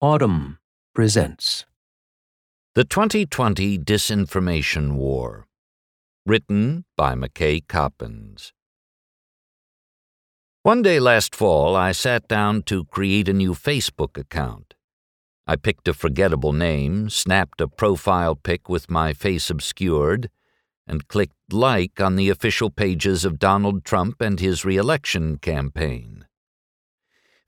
Audm presents The 2020 Disinformation War. Written by McKay Coppins. One day last fall, I sat down to create a new Facebook account. I picked a forgettable name, snapped a profile pic with my face obscured, and clicked like on the official pages of Donald Trump and his reelection campaign.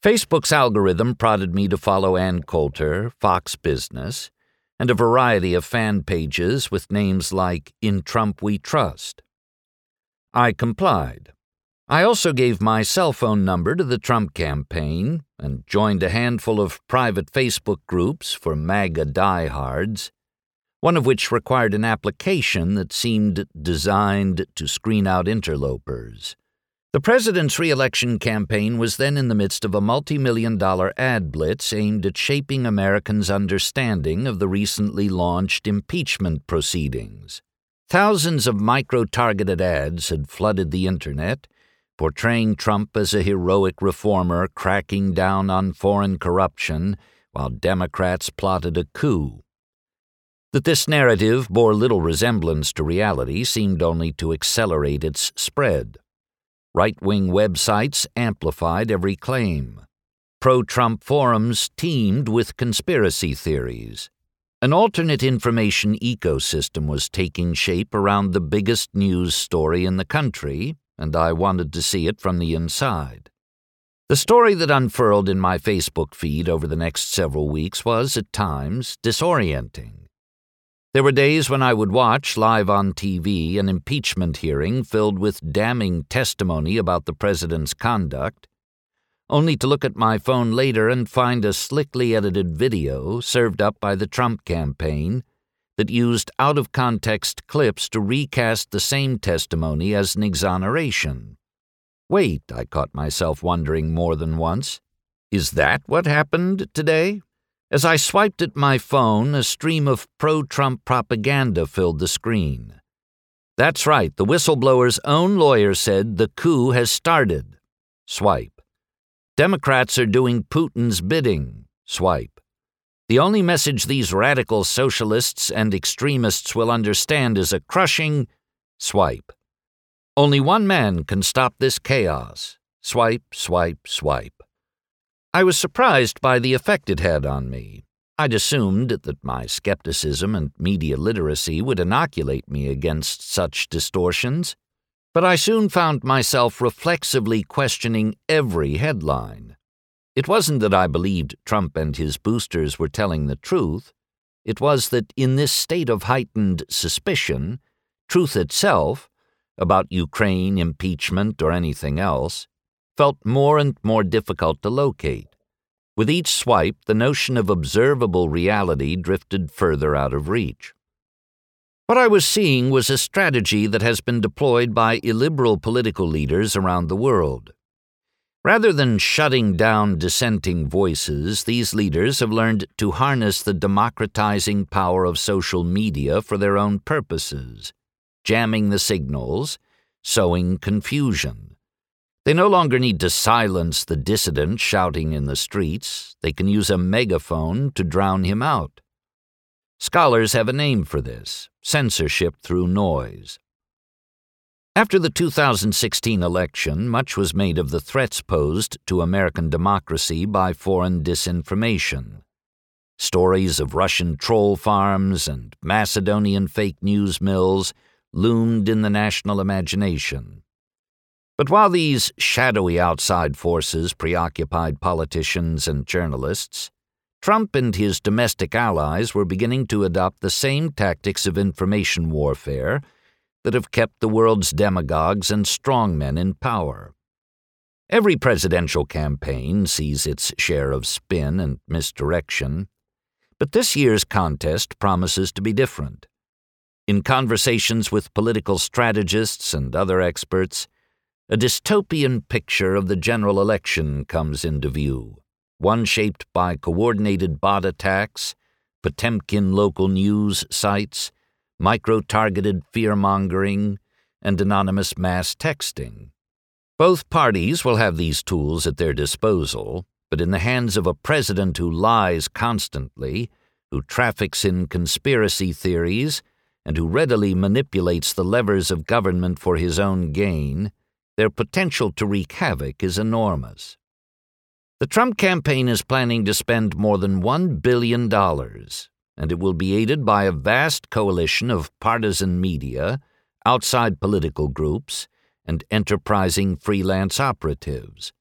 Facebook's algorithm prodded me to follow Ann Coulter, Fox Business, and a variety of fan pages with names like In Trump We Trust. I complied. I also gave my cell phone number to the Trump campaign and joined a handful of private Facebook groups for MAGA diehards, one of which required an application that seemed designed to screen out interlopers. The president's reelection campaign was then in the midst of a multi million dollar ad blitz aimed at shaping Americans' understanding of the recently launched impeachment proceedings. Thousands of micro targeted ads had flooded the internet, portraying Trump as a heroic reformer cracking down on foreign corruption while Democrats plotted a coup. That this narrative bore little resemblance to reality seemed only to accelerate its spread. Right wing websites amplified every claim. Pro Trump forums teemed with conspiracy theories. An alternate information ecosystem was taking shape around the biggest news story in the country, and I wanted to see it from the inside. The story that unfurled in my Facebook feed over the next several weeks was, at times, disorienting. There were days when I would watch live on TV an impeachment hearing filled with damning testimony about the president's conduct, only to look at my phone later and find a slickly edited video served up by the Trump campaign that used out of context clips to recast the same testimony as an exoneration. Wait, I caught myself wondering more than once. Is that what happened today? As I swiped at my phone, a stream of pro Trump propaganda filled the screen. That's right, the whistleblower's own lawyer said the coup has started. Swipe. Democrats are doing Putin's bidding. Swipe. The only message these radical socialists and extremists will understand is a crushing swipe. Only one man can stop this chaos. Swipe, swipe, swipe. I was surprised by the effect it had on me. I'd assumed that my skepticism and media literacy would inoculate me against such distortions, but I soon found myself reflexively questioning every headline. It wasn't that I believed Trump and his boosters were telling the truth. It was that in this state of heightened suspicion, truth itself, about Ukraine, impeachment, or anything else, felt more and more difficult to locate. With each swipe, the notion of observable reality drifted further out of reach. What I was seeing was a strategy that has been deployed by illiberal political leaders around the world. Rather than shutting down dissenting voices, these leaders have learned to harness the democratizing power of social media for their own purposes, jamming the signals, sowing confusion. They no longer need to silence the dissident shouting in the streets, they can use a megaphone to drown him out. Scholars have a name for this censorship through noise. After the 2016 election, much was made of the threats posed to American democracy by foreign disinformation. Stories of Russian troll farms and Macedonian fake news mills loomed in the national imagination. But while these shadowy outside forces preoccupied politicians and journalists, Trump and his domestic allies were beginning to adopt the same tactics of information warfare that have kept the world's demagogues and strongmen in power. Every presidential campaign sees its share of spin and misdirection, but this year's contest promises to be different. In conversations with political strategists and other experts, a dystopian picture of the general election comes into view, one shaped by coordinated bot attacks, Potemkin local news sites, micro targeted fear mongering, and anonymous mass texting. Both parties will have these tools at their disposal, but in the hands of a president who lies constantly, who traffics in conspiracy theories, and who readily manipulates the levers of government for his own gain, their potential to wreak havoc is enormous. The Trump campaign is planning to spend more than $1 billion, and it will be aided by a vast coalition of partisan media, outside political groups, and enterprising freelance operatives.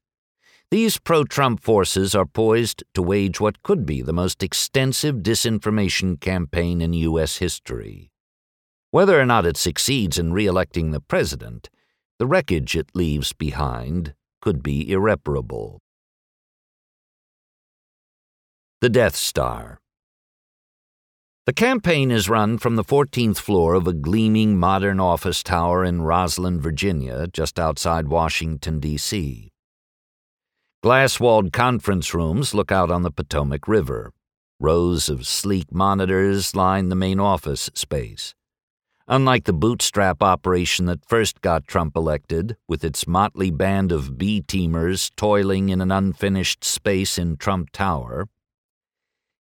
These pro Trump forces are poised to wage what could be the most extensive disinformation campaign in U.S. history. Whether or not it succeeds in re electing the president, the wreckage it leaves behind could be irreparable. The Death Star. The campaign is run from the 14th floor of a gleaming modern office tower in Rosslyn, Virginia, just outside Washington, D.C. Glass walled conference rooms look out on the Potomac River. Rows of sleek monitors line the main office space. Unlike the bootstrap operation that first got Trump elected, with its motley band of B teamers toiling in an unfinished space in Trump Tower,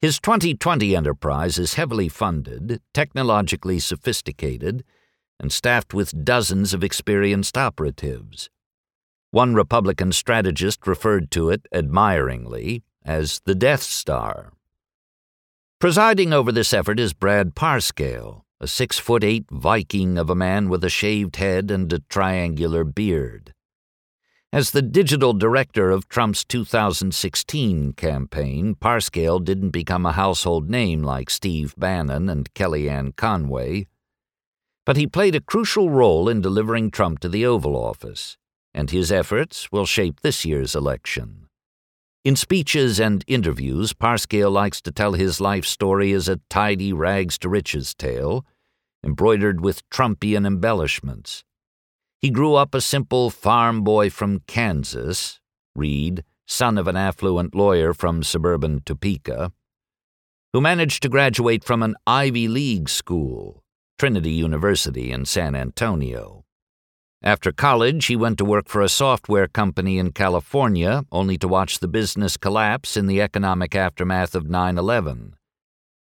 his 2020 enterprise is heavily funded, technologically sophisticated, and staffed with dozens of experienced operatives. One Republican strategist referred to it admiringly as the Death Star. Presiding over this effort is Brad Parscale, a six foot eight Viking of a man with a shaved head and a triangular beard. As the digital director of Trump's 2016 campaign, Parscale didn't become a household name like Steve Bannon and Kellyanne Conway, but he played a crucial role in delivering Trump to the Oval Office and his efforts will shape this year's election. In speeches and interviews, Parscale likes to tell his life story as a tidy rags to riches tale, embroidered with Trumpian embellishments. He grew up a simple farm boy from Kansas, Reed, son of an affluent lawyer from suburban Topeka, who managed to graduate from an Ivy League school, Trinity University in San Antonio. After college, he went to work for a software company in California, only to watch the business collapse in the economic aftermath of 9 11.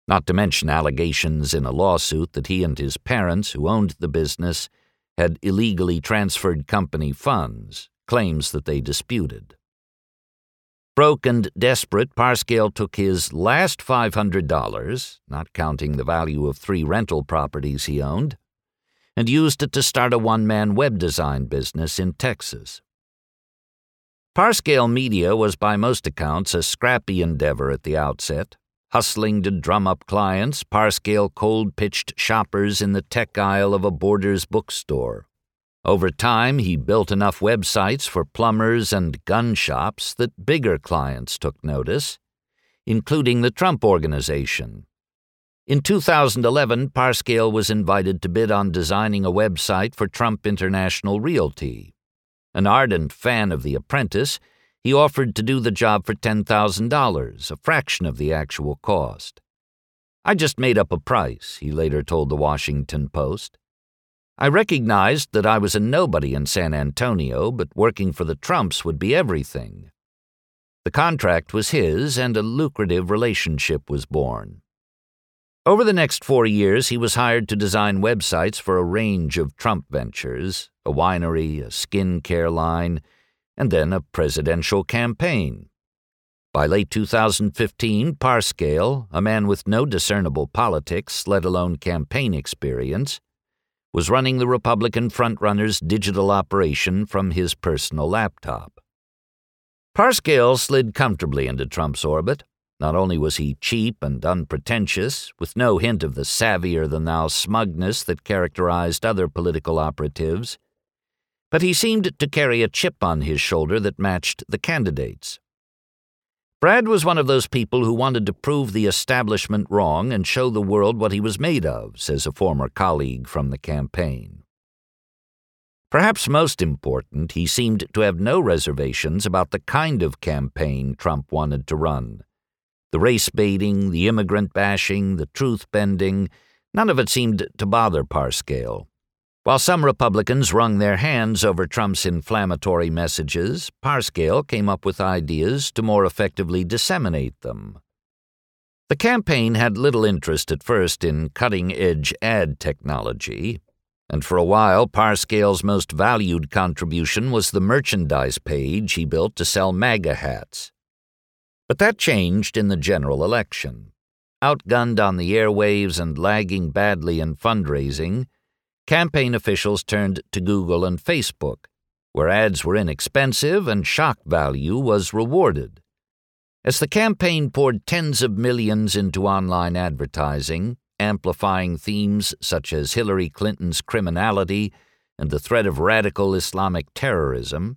Not to mention allegations in a lawsuit that he and his parents, who owned the business, had illegally transferred company funds, claims that they disputed. Broke and desperate, Parscale took his last $500, not counting the value of three rental properties he owned, and used it to start a one man web design business in Texas. Parscale Media was by most accounts a scrappy endeavor at the outset. Hustling to drum up clients, Parscale cold pitched shoppers in the tech aisle of a Borders bookstore. Over time, he built enough websites for plumbers and gun shops that bigger clients took notice, including the Trump Organization, in 2011, Parscale was invited to bid on designing a website for Trump International Realty. An ardent fan of The Apprentice, he offered to do the job for $10,000, a fraction of the actual cost. I just made up a price, he later told the Washington Post. I recognized that I was a nobody in San Antonio, but working for the Trumps would be everything. The contract was his, and a lucrative relationship was born. Over the next four years, he was hired to design websites for a range of Trump ventures a winery, a skin care line, and then a presidential campaign. By late 2015, Parscale, a man with no discernible politics, let alone campaign experience, was running the Republican frontrunner's digital operation from his personal laptop. Parscale slid comfortably into Trump's orbit. Not only was he cheap and unpretentious, with no hint of the savvier than thou smugness that characterized other political operatives, but he seemed to carry a chip on his shoulder that matched the candidate's. Brad was one of those people who wanted to prove the establishment wrong and show the world what he was made of, says a former colleague from the campaign. Perhaps most important, he seemed to have no reservations about the kind of campaign Trump wanted to run the race baiting, the immigrant bashing, the truth bending, none of it seemed to bother Parscale. While some Republicans wrung their hands over Trump's inflammatory messages, Parscale came up with ideas to more effectively disseminate them. The campaign had little interest at first in cutting edge ad technology, and for a while Parscale's most valued contribution was the merchandise page he built to sell MAGA hats. But that changed in the general election. Outgunned on the airwaves and lagging badly in fundraising, campaign officials turned to Google and Facebook, where ads were inexpensive and shock value was rewarded. As the campaign poured tens of millions into online advertising, amplifying themes such as Hillary Clinton's criminality and the threat of radical Islamic terrorism,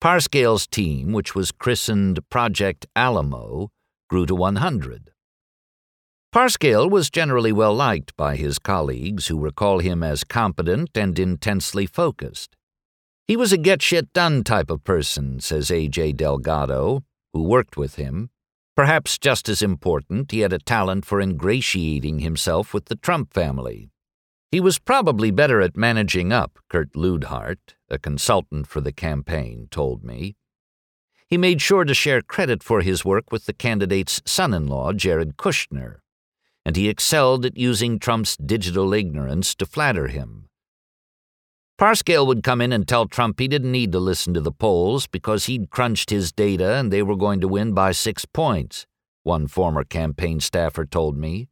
Parscale's team, which was christened Project Alamo, grew to 100. Parscale was generally well liked by his colleagues, who recall him as competent and intensely focused. He was a get shit done type of person, says A.J. Delgado, who worked with him. Perhaps just as important, he had a talent for ingratiating himself with the Trump family. He was probably better at managing up, Kurt Luidhardt, a consultant for the campaign, told me. He made sure to share credit for his work with the candidate's son in law, Jared Kushner and he excelled at using Trump's digital ignorance to flatter him. Parscale would come in and tell Trump he didn't need to listen to the polls because he'd crunched his data and they were going to win by six points, one former campaign staffer told me.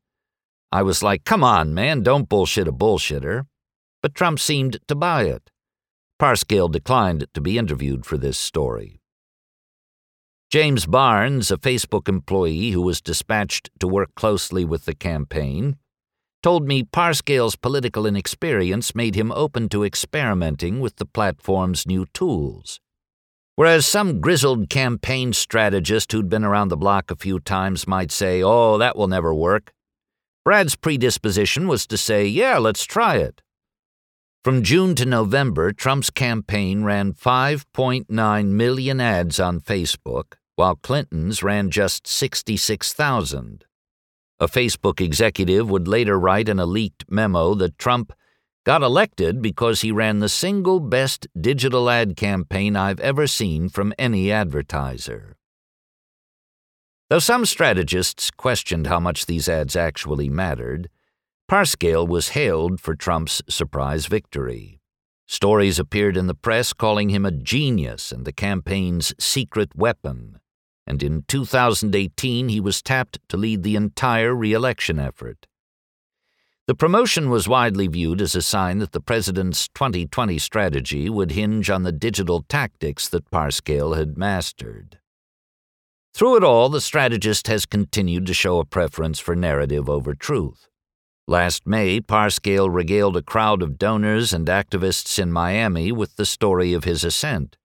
I was like, come on, man, don't bullshit a bullshitter. But Trump seemed to buy it. Parscale declined to be interviewed for this story. James Barnes, a Facebook employee who was dispatched to work closely with the campaign, told me Parscale's political inexperience made him open to experimenting with the platform's new tools. Whereas some grizzled campaign strategist who'd been around the block a few times might say, oh, that will never work, Brad's predisposition was to say, yeah, let's try it. From June to November, Trump's campaign ran 5.9 million ads on Facebook, while Clinton's ran just 66,000. A Facebook executive would later write in a leaked memo that Trump got elected because he ran the single best digital ad campaign I've ever seen from any advertiser. Though some strategists questioned how much these ads actually mattered, Parscale was hailed for Trump's surprise victory. Stories appeared in the press calling him a genius and the campaign's secret weapon and in 2018 he was tapped to lead the entire re-election effort. The promotion was widely viewed as a sign that the president's 2020 strategy would hinge on the digital tactics that Parscale had mastered. Through it all, the strategist has continued to show a preference for narrative over truth. Last May, Parscale regaled a crowd of donors and activists in Miami with the story of his ascent.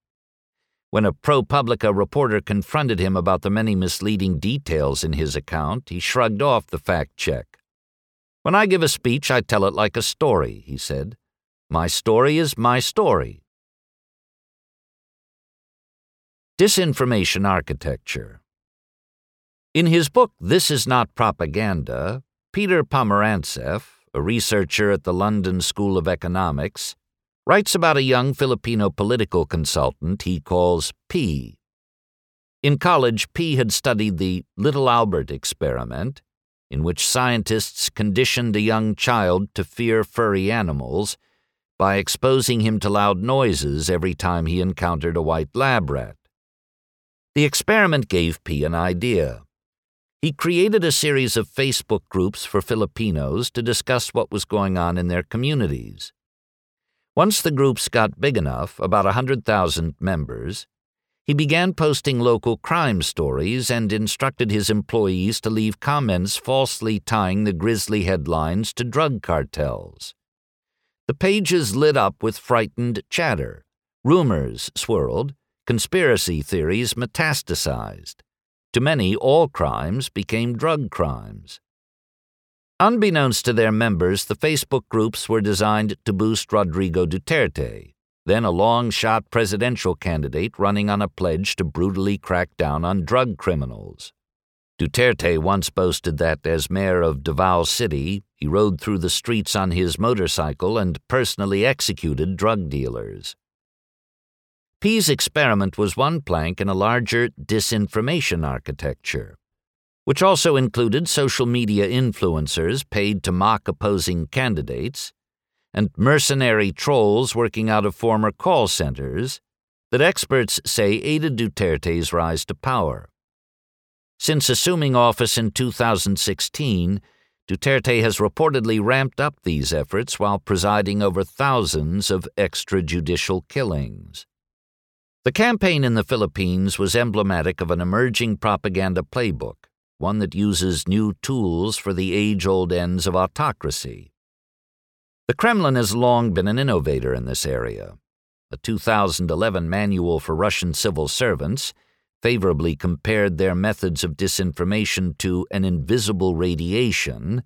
When a ProPublica reporter confronted him about the many misleading details in his account, he shrugged off the fact check. When I give a speech, I tell it like a story, he said. My story is my story. Disinformation Architecture In his book This Is Not Propaganda, Peter Pomerantsev, a researcher at the London School of Economics, writes about a young Filipino political consultant he calls P. In college, P had studied the Little Albert experiment, in which scientists conditioned a young child to fear furry animals by exposing him to loud noises every time he encountered a white lab rat. The experiment gave P an idea. He created a series of Facebook groups for Filipinos to discuss what was going on in their communities. Once the groups got big enough, about a 100,000 members, he began posting local crime stories and instructed his employees to leave comments falsely tying the grisly headlines to drug cartels. The pages lit up with frightened chatter. Rumors swirled, conspiracy theories metastasized. To many, all crimes became drug crimes. Unbeknownst to their members, the Facebook groups were designed to boost Rodrigo Duterte, then a long shot presidential candidate running on a pledge to brutally crack down on drug criminals. Duterte once boasted that, as mayor of Davao City, he rode through the streets on his motorcycle and personally executed drug dealers. P's experiment was one plank in a larger disinformation architecture, which also included social media influencers paid to mock opposing candidates and mercenary trolls working out of former call centers that experts say aided Duterte's rise to power. Since assuming office in 2016, Duterte has reportedly ramped up these efforts while presiding over thousands of extrajudicial killings. The campaign in the Philippines was emblematic of an emerging propaganda playbook, one that uses new tools for the age old ends of autocracy. The Kremlin has long been an innovator in this area. A 2011 manual for Russian civil servants favorably compared their methods of disinformation to an invisible radiation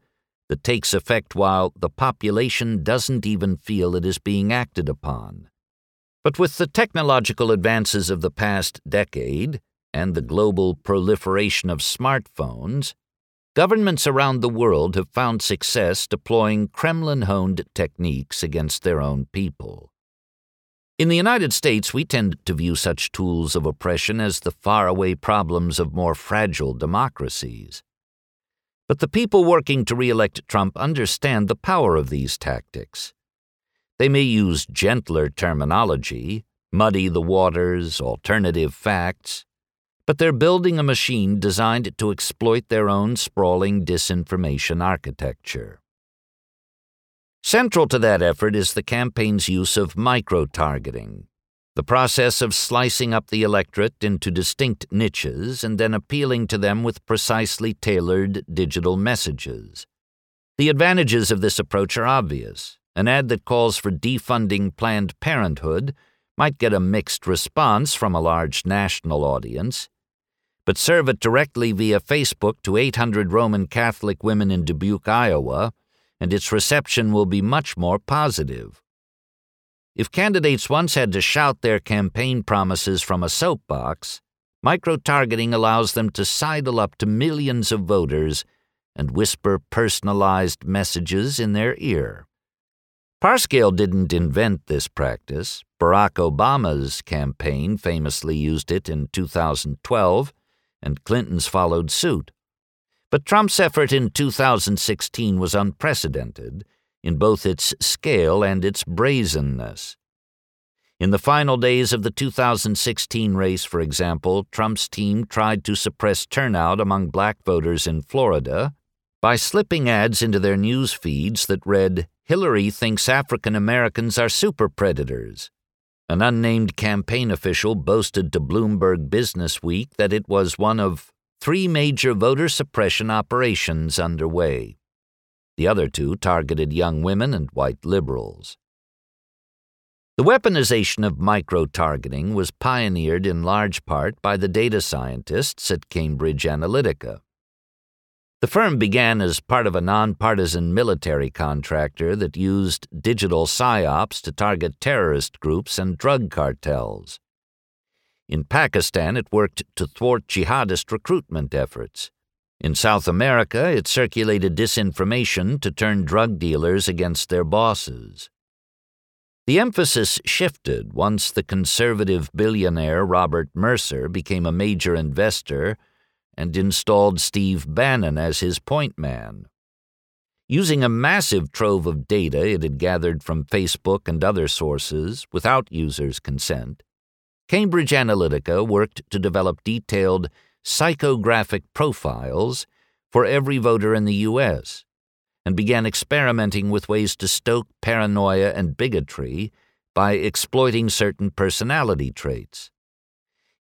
that takes effect while the population doesn't even feel it is being acted upon. But with the technological advances of the past decade and the global proliferation of smartphones, governments around the world have found success deploying Kremlin honed techniques against their own people. In the United States, we tend to view such tools of oppression as the faraway problems of more fragile democracies. But the people working to re elect Trump understand the power of these tactics. They may use gentler terminology, muddy the waters, alternative facts, but they're building a machine designed to exploit their own sprawling disinformation architecture. Central to that effort is the campaign's use of micro targeting, the process of slicing up the electorate into distinct niches and then appealing to them with precisely tailored digital messages. The advantages of this approach are obvious. An ad that calls for defunding Planned Parenthood might get a mixed response from a large national audience, but serve it directly via Facebook to 800 Roman Catholic women in Dubuque, Iowa, and its reception will be much more positive. If candidates once had to shout their campaign promises from a soapbox, micro targeting allows them to sidle up to millions of voters and whisper personalized messages in their ear. Parscale didn't invent this practice. Barack Obama's campaign famously used it in 2012, and Clinton's followed suit. But Trump's effort in 2016 was unprecedented in both its scale and its brazenness. In the final days of the 2016 race, for example, Trump's team tried to suppress turnout among black voters in Florida by slipping ads into their news feeds that read, Hillary thinks African Americans are super predators. An unnamed campaign official boasted to Bloomberg Business Week that it was one of three major voter suppression operations underway. The other two targeted young women and white liberals. The weaponization of micro targeting was pioneered in large part by the data scientists at Cambridge Analytica. The firm began as part of a nonpartisan military contractor that used digital psyops to target terrorist groups and drug cartels. In Pakistan, it worked to thwart jihadist recruitment efforts. In South America, it circulated disinformation to turn drug dealers against their bosses. The emphasis shifted once the conservative billionaire Robert Mercer became a major investor and installed Steve Bannon as his point man. Using a massive trove of data it had gathered from Facebook and other sources without users' consent, Cambridge Analytica worked to develop detailed psychographic profiles for every voter in the U.S. and began experimenting with ways to stoke paranoia and bigotry by exploiting certain personality traits.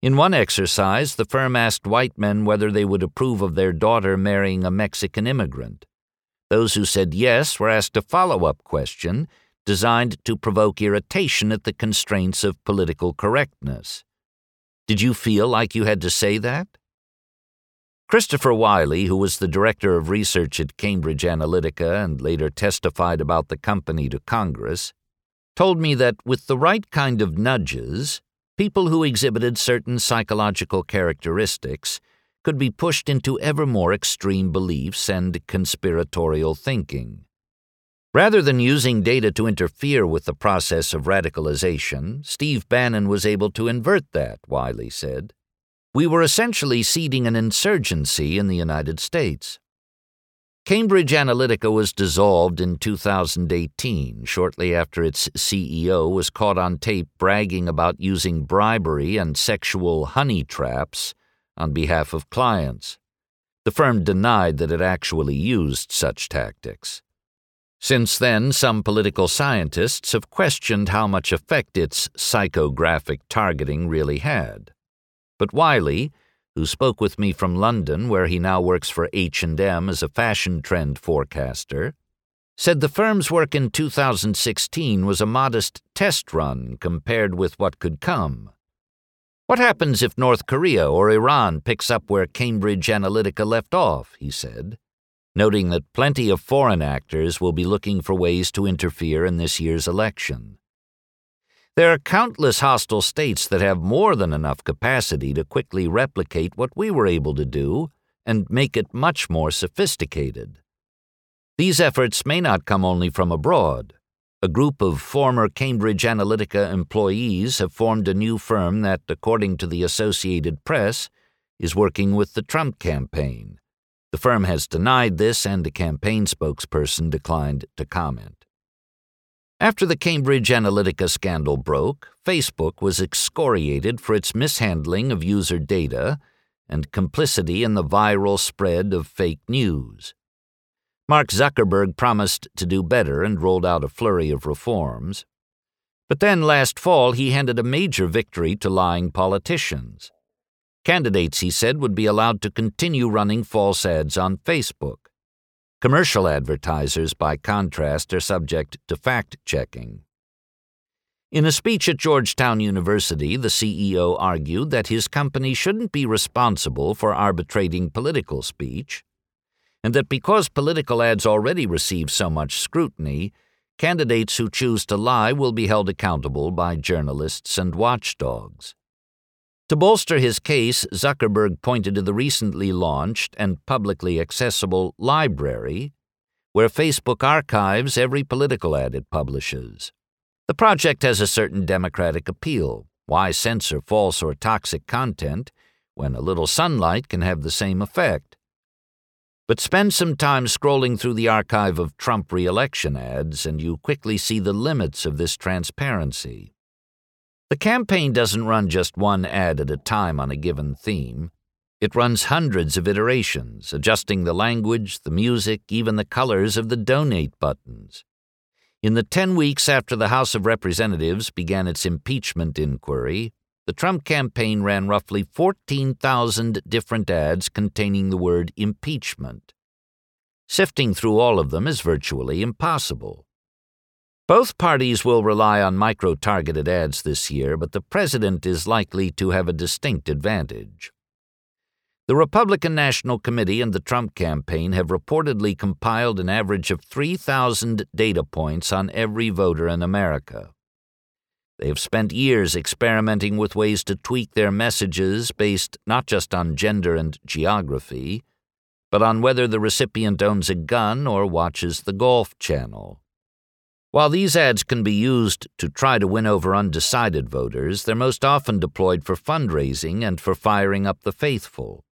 In one exercise, the firm asked white men whether they would approve of their daughter marrying a Mexican immigrant. Those who said yes were asked a follow up question designed to provoke irritation at the constraints of political correctness. Did you feel like you had to say that? Christopher Wylie, who was the director of research at Cambridge Analytica and later testified about the company to Congress, told me that with the right kind of nudges, People who exhibited certain psychological characteristics could be pushed into ever more extreme beliefs and conspiratorial thinking. Rather than using data to interfere with the process of radicalization, Steve Bannon was able to invert that, Wylie said. We were essentially seeding an insurgency in the United States. Cambridge Analytica was dissolved in 2018, shortly after its CEO was caught on tape bragging about using bribery and sexual honey traps on behalf of clients. The firm denied that it actually used such tactics. Since then, some political scientists have questioned how much effect its psychographic targeting really had. But Wylie, who spoke with me from London where he now works for H&M as a fashion trend forecaster, said the firm's work in 2016 was a modest test run compared with what could come. What happens if North Korea or Iran picks up where Cambridge Analytica left off, he said noting that plenty of foreign actors will be looking for ways to interfere in this year's election. There are countless hostile states that have more than enough capacity to quickly replicate what we were able to do and make it much more sophisticated. These efforts may not come only from abroad. A group of former Cambridge Analytica employees have formed a new firm that, according to the Associated Press, is working with the Trump campaign the firm has denied this, and the campaign spokesperson declined to comment. After the Cambridge Analytica scandal broke, Facebook was excoriated for its mishandling of user data and complicity in the viral spread of fake news. Mark Zuckerberg promised to do better and rolled out a flurry of reforms. But then last fall he handed a major victory to lying politicians. Candidates, he said, would be allowed to continue running false ads on Facebook. Commercial advertisers, by contrast, are subject to fact checking. In a speech at Georgetown University, the CEO argued that his company shouldn't be responsible for arbitrating political speech, and that because political ads already receive so much scrutiny, candidates who choose to lie will be held accountable by journalists and watchdogs. To bolster his case, Zuckerberg pointed to the recently launched and publicly accessible library, where Facebook archives every political ad it publishes. The project has a certain democratic appeal. Why censor false or toxic content when a little sunlight can have the same effect? But spend some time scrolling through the archive of Trump re election ads, and you quickly see the limits of this transparency. The campaign doesn't run just one ad at a time on a given theme. It runs hundreds of iterations, adjusting the language, the music, even the colors of the donate buttons. In the 10 weeks after the House of Representatives began its impeachment inquiry, the Trump campaign ran roughly 14,000 different ads containing the word impeachment. Sifting through all of them is virtually impossible. Both parties will rely on micro targeted ads this year, but the president is likely to have a distinct advantage. The Republican National Committee and the Trump campaign have reportedly compiled an average of 3,000 data points on every voter in America. They have spent years experimenting with ways to tweak their messages based not just on gender and geography, but on whether the recipient owns a gun or watches the Golf Channel. While these ads can be used to try to win over undecided voters, they're most often deployed for fundraising and for firing up the faithful.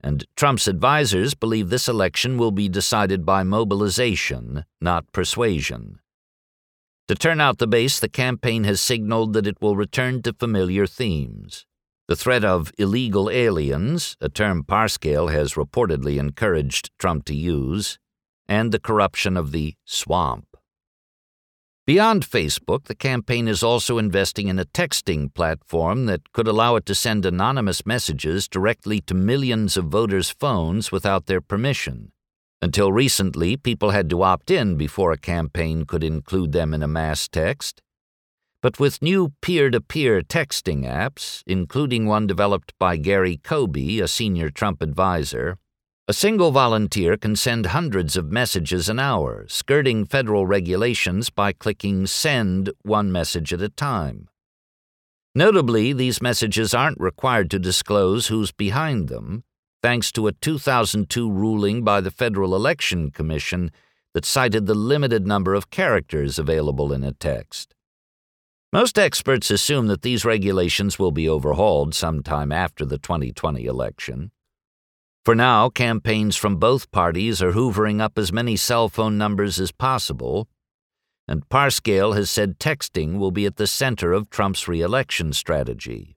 And Trump's advisers believe this election will be decided by mobilization, not persuasion. To turn out the base, the campaign has signaled that it will return to familiar themes. The threat of illegal aliens, a term Parscale has reportedly encouraged Trump to use, and the corruption of the swamp. Beyond Facebook, the campaign is also investing in a texting platform that could allow it to send anonymous messages directly to millions of voters' phones without their permission. Until recently, people had to opt in before a campaign could include them in a mass text. But with new peer to peer texting apps, including one developed by Gary Coby, a senior Trump advisor, a single volunteer can send hundreds of messages an hour, skirting federal regulations by clicking Send one message at a time. Notably, these messages aren't required to disclose who's behind them, thanks to a 2002 ruling by the Federal Election Commission that cited the limited number of characters available in a text. Most experts assume that these regulations will be overhauled sometime after the 2020 election. For now, campaigns from both parties are hoovering up as many cell phone numbers as possible, and Parscale has said texting will be at the center of Trump's reelection strategy.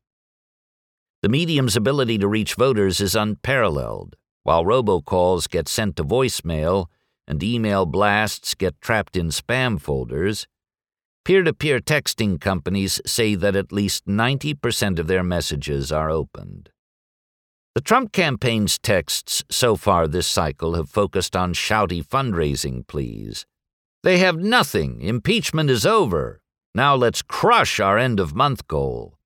The medium's ability to reach voters is unparalleled. While robocalls get sent to voicemail and email blasts get trapped in spam folders, peer to peer texting companies say that at least 90% of their messages are opened. The Trump campaign's texts so far this cycle have focused on shouty fundraising pleas. They have nothing. Impeachment is over. Now let's crush our end of month goal.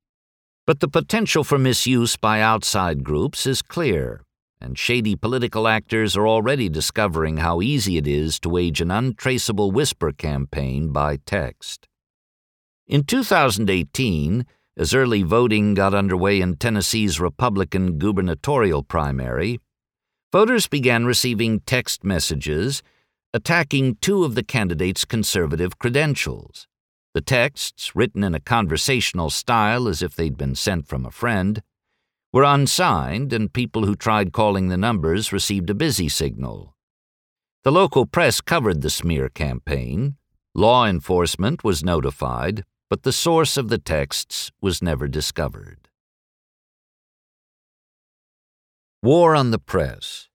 But the potential for misuse by outside groups is clear, and shady political actors are already discovering how easy it is to wage an untraceable whisper campaign by text. In 2018, as early voting got underway in Tennessee's Republican gubernatorial primary, voters began receiving text messages attacking two of the candidates' conservative credentials. The texts, written in a conversational style as if they'd been sent from a friend, were unsigned, and people who tried calling the numbers received a busy signal. The local press covered the smear campaign. Law enforcement was notified, but the source of the texts was never discovered. War on the Press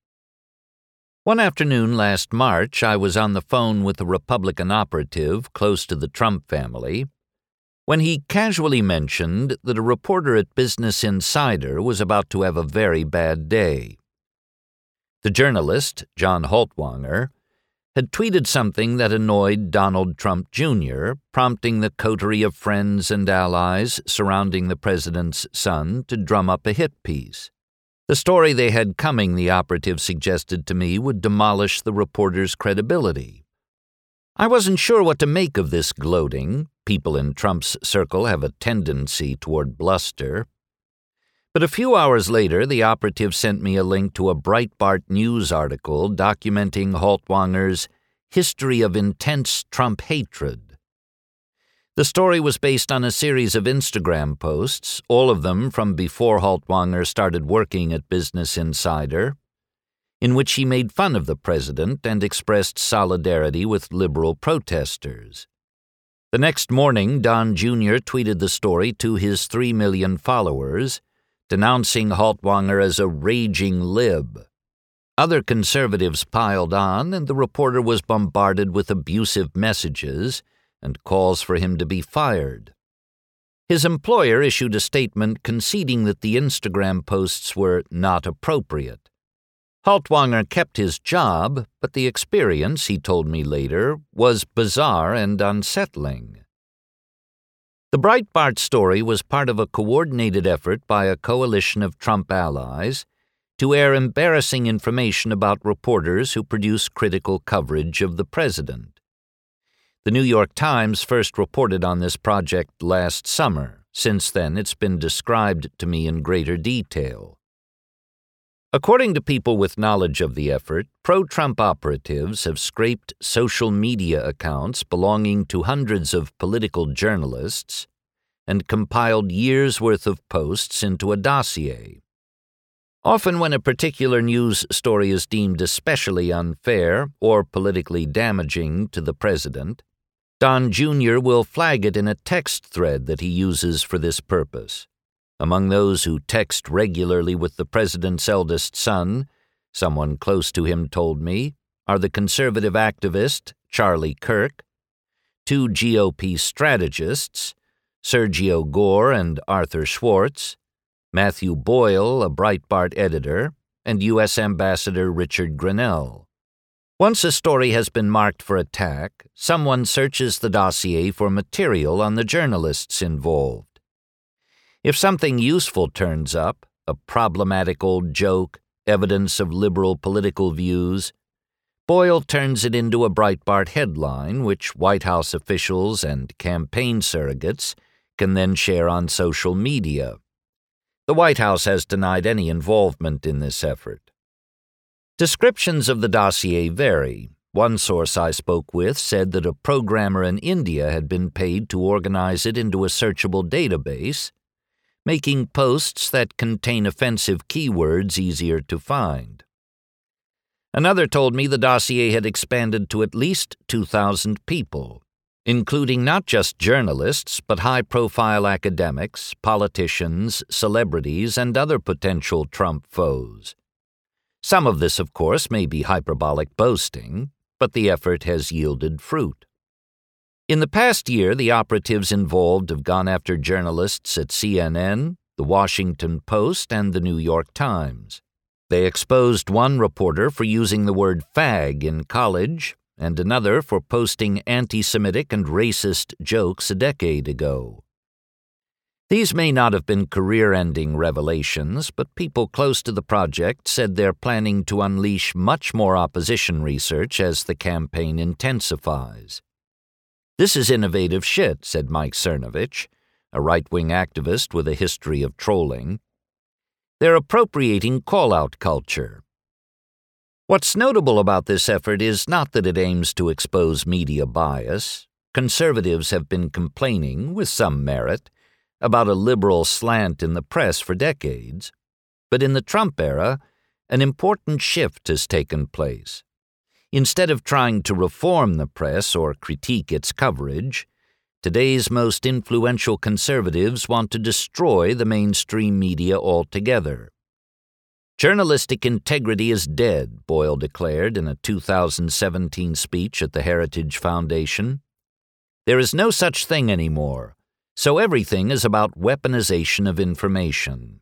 one afternoon last March, I was on the phone with a Republican operative close to the Trump family when he casually mentioned that a reporter at Business Insider was about to have a very bad day. The journalist, John Haltiwanger, had tweeted something that annoyed Donald Trump Jr., prompting the coterie of friends and allies surrounding the president's son to drum up a hit piece. The story they had coming, the operative suggested to me, would demolish the reporter's credibility. I wasn't sure what to make of this gloating. People in Trump's circle have a tendency toward bluster. But a few hours later, the operative sent me a link to a Breitbart news article documenting Haltiwanger's history of intense Trump hatred. The story was based on a series of Instagram posts, all of them from before Haltiwanger started working at Business Insider, in which he made fun of the president and expressed solidarity with liberal protesters. The next morning, Don Jr. tweeted the story to his three million followers, denouncing Haltiwanger as a raging lib. Other conservatives piled on, and the reporter was bombarded with abusive messages and calls for him to be fired. His employer issued a statement conceding that the Instagram posts were not appropriate. Haltiwanger kept his job, but the experience, he told me later, was bizarre and unsettling. The Breitbart story was part of a coordinated effort by a coalition of Trump allies to air embarrassing information about reporters who produce critical coverage of the president. The New York Times first reported on this project last summer. Since then, it's been described to me in greater detail. According to people with knowledge of the effort, pro Trump operatives have scraped social media accounts belonging to hundreds of political journalists and compiled years' worth of posts into a dossier. Often, when a particular news story is deemed especially unfair or politically damaging to the president, Don Jr. will flag it in a text thread that he uses for this purpose. Among those who text regularly with the president's eldest son, someone close to him told me, are the conservative activist Charlie Kirk, two GOP strategists, Sergio Gor and Arthur Schwartz, Matthew Boyle, a Breitbart editor, and U.S. Ambassador Richard Grenell. Once a story has been marked for attack, someone searches the dossier for material on the journalists involved. If something useful turns up, a problematic old joke, evidence of liberal political views, Boyle turns it into a Breitbart headline, which White House officials and campaign surrogates can then share on social media. The White House has denied any involvement in this effort. Descriptions of the dossier vary. One source I spoke with said that a programmer in India had been paid to organize it into a searchable database, making posts that contain offensive keywords easier to find. Another told me the dossier had expanded to at least 2,000 people, including not just journalists, but high profile academics, politicians, celebrities, and other potential Trump foes. Some of this, of course, may be hyperbolic boasting, but the effort has yielded fruit. In the past year, the operatives involved have gone after journalists at CNN, The Washington Post, and The New York Times. They exposed one reporter for using the word fag in college and another for posting anti Semitic and racist jokes a decade ago. These may not have been career ending revelations, but people close to the project said they're planning to unleash much more opposition research as the campaign intensifies. This is innovative shit, said Mike Cernovich, a right wing activist with a history of trolling. They're appropriating call out culture. What's notable about this effort is not that it aims to expose media bias. Conservatives have been complaining, with some merit, about a liberal slant in the press for decades, but in the Trump era, an important shift has taken place. Instead of trying to reform the press or critique its coverage, today's most influential conservatives want to destroy the mainstream media altogether. Journalistic integrity is dead, Boyle declared in a 2017 speech at the Heritage Foundation. There is no such thing anymore so everything is about weaponization of information.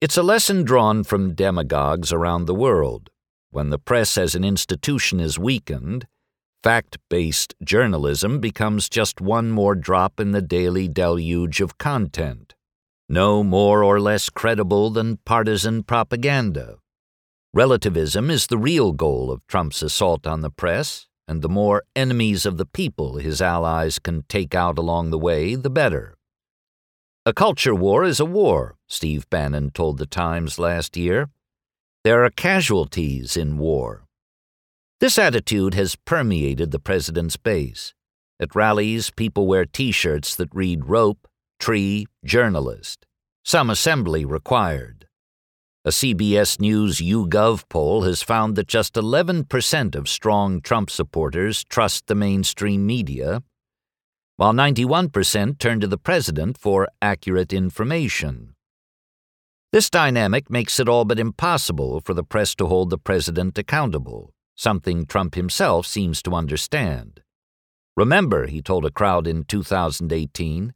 It's a lesson drawn from demagogues around the world. When the press as an institution is weakened, fact based journalism becomes just one more drop in the daily deluge of content, no more or less credible than partisan propaganda. Relativism is the real goal of Trump's assault on the press, and the more enemies of the people his allies can take out along the way, the better. A culture war is a war, Steve Bannon told the Times last year. There are casualties in war. This attitude has permeated the president's base. At rallies, people wear t shirts that read rope, tree, journalist. Some assembly required. A CBS News YouGov poll has found that just 11% of strong Trump supporters trust the mainstream media, while 91% turn to the president for accurate information. This dynamic makes it all but impossible for the press to hold the president accountable, something Trump himself seems to understand. Remember, he told a crowd in 2018,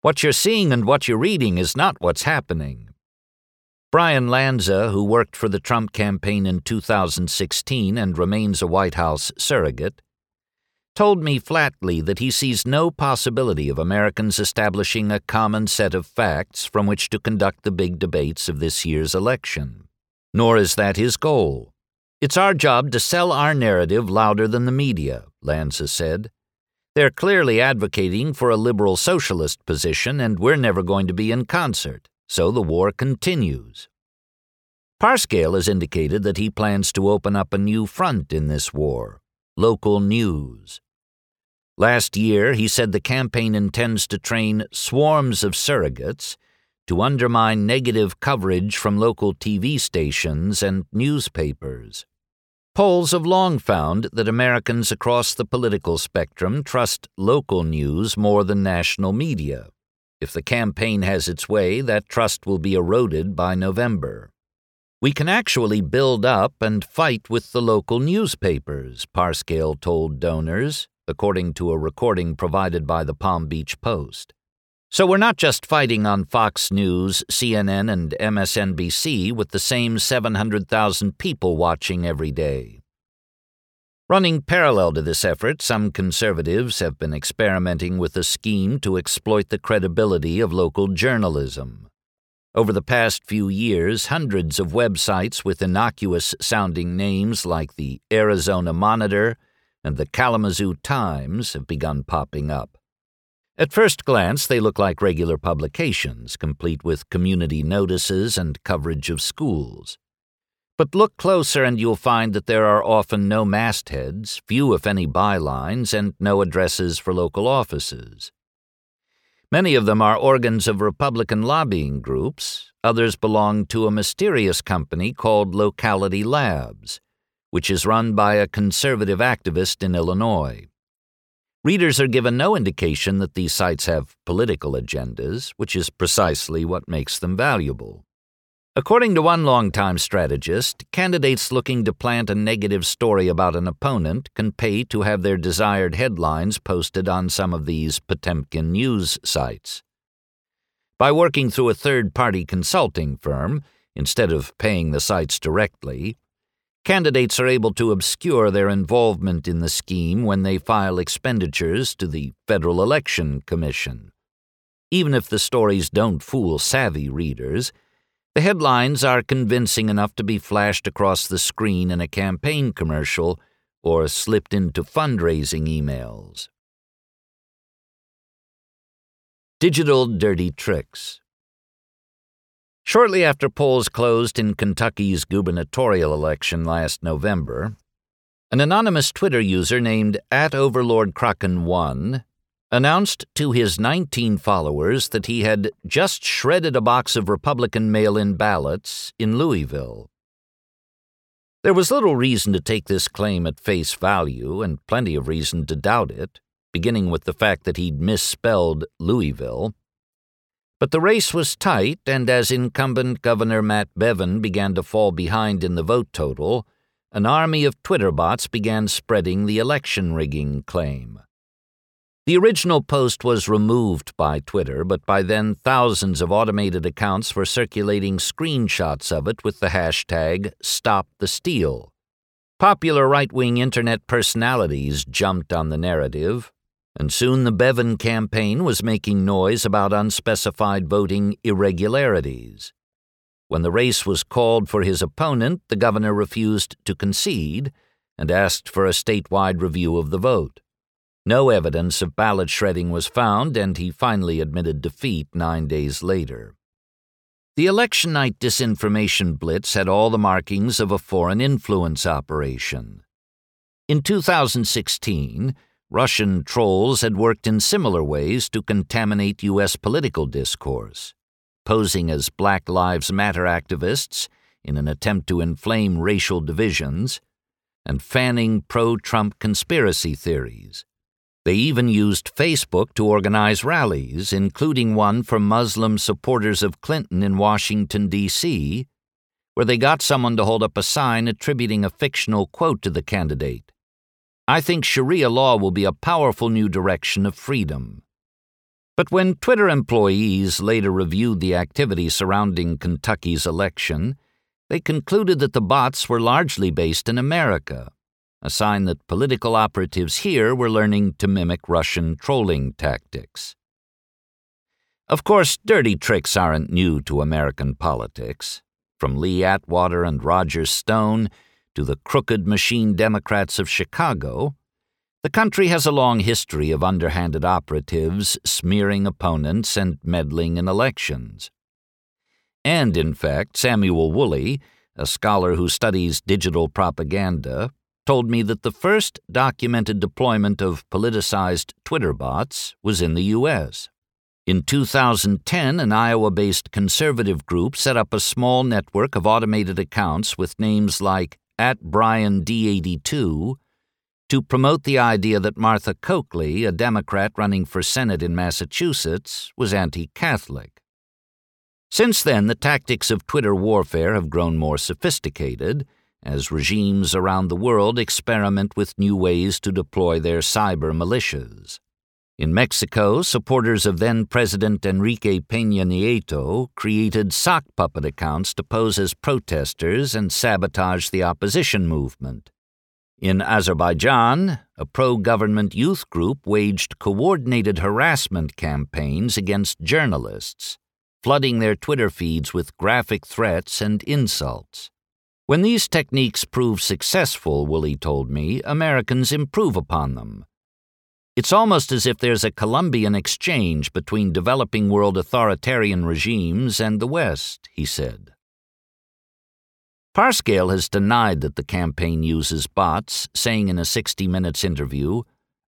what you're seeing and what you're reading is not what's happening. Bryan Lanza, who worked for the Trump campaign in 2016 and remains a White House surrogate, told me flatly that he sees no possibility of Americans establishing a common set of facts from which to conduct the big debates of this year's election. Nor is that his goal. It's our job to sell our narrative louder than the media, Lanza said. They're clearly advocating for a liberal socialist position, and we're never going to be in concert so the war continues. Parscale has indicated that he plans to open up a new front in this war local news. Last year, he said the campaign intends to train swarms of surrogates to undermine negative coverage from local TV stations and newspapers. Polls have long found that Americans across the political spectrum trust local news more than national media. If the campaign has its way, that trust will be eroded by November. We can actually build up and fight with the local newspapers, Parscale told donors, according to a recording provided by the Palm Beach Post. So we're not just fighting on Fox News, CNN, and MSNBC with the same 700,000 people watching every day. Running parallel to this effort, some conservatives have been experimenting with a scheme to exploit the credibility of local journalism. Over the past few years, hundreds of websites with innocuous sounding names like the Arizona Monitor and the Kalamazoo Times have begun popping up. At first glance, they look like regular publications, complete with community notices and coverage of schools. But look closer and you'll find that there are often no mastheads, few if any bylines, and no addresses for local offices. Many of them are organs of Republican lobbying groups, others belong to a mysterious company called Locality Labs, which is run by a conservative activist in Illinois. Readers are given no indication that these sites have political agendas, which is precisely what makes them valuable. According to one longtime strategist, candidates looking to plant a negative story about an opponent can pay to have their desired headlines posted on some of these Potemkin news sites. By working through a third party consulting firm, instead of paying the sites directly, Candidates are able to obscure their involvement in the scheme when they file expenditures to the Federal Election Commission. Even if the stories don't fool savvy readers, the headlines are convincing enough to be flashed across the screen in a campaign commercial or slipped into fundraising emails. Digital Dirty Tricks Shortly after polls closed in Kentucky's gubernatorial election last November, an anonymous Twitter user named at Overlord Kraken1 announced to his 19 followers that he had just shredded a box of Republican mail in ballots in Louisville. There was little reason to take this claim at face value and plenty of reason to doubt it, beginning with the fact that he'd misspelled Louisville. But the race was tight, and as incumbent Governor Matt Bevin began to fall behind in the vote total, an army of Twitter bots began spreading the election rigging claim. The original post was removed by Twitter, but by then thousands of automated accounts were circulating screenshots of it with the hashtag StopTheSteal. Popular right wing internet personalities jumped on the narrative, and soon the Bevin campaign was making noise about unspecified voting irregularities. When the race was called for his opponent, the governor refused to concede and asked for a statewide review of the vote. No evidence of ballot shredding was found, and he finally admitted defeat nine days later. The election night disinformation blitz had all the markings of a foreign influence operation. In 2016, Russian trolls had worked in similar ways to contaminate U.S. political discourse, posing as Black Lives Matter activists in an attempt to inflame racial divisions, and fanning pro Trump conspiracy theories. They even used Facebook to organize rallies, including one for Muslim supporters of Clinton in Washington, D.C., where they got someone to hold up a sign attributing a fictional quote to the candidate I think Sharia law will be a powerful new direction of freedom. But when Twitter employees later reviewed the activity surrounding Kentucky's election, they concluded that the bots were largely based in America, a sign that political operatives here were learning to mimic Russian trolling tactics. Of course, dirty tricks aren't new to American politics. From Lee Atwater and Roger Stone to the crooked machine Democrats of Chicago, the country has a long history of underhanded operatives smearing opponents and meddling in elections. And, in fact, Samuel Woolley, a scholar who studies digital propaganda, told me that the first documented deployment of politicized Twitter bots was in the U.S. In 2010, an Iowa based conservative group set up a small network of automated accounts with names like at Brian D82 to promote the idea that Martha Coakley, a Democrat running for Senate in Massachusetts, was anti Catholic. Since then, the tactics of Twitter warfare have grown more sophisticated as regimes around the world experiment with new ways to deploy their cyber militias. In Mexico, supporters of then President Enrique Peña Nieto created sock puppet accounts to pose as protesters and sabotage the opposition movement. In Azerbaijan, a pro government youth group waged coordinated harassment campaigns against journalists, flooding their Twitter feeds with graphic threats and insults. When these techniques prove successful, Woolley told me, Americans improve upon them It's almost as if there's a Columbian exchange between developing world authoritarian regimes and the West, he said. Parscale has denied that the campaign uses bots, saying in a 60 Minutes interview,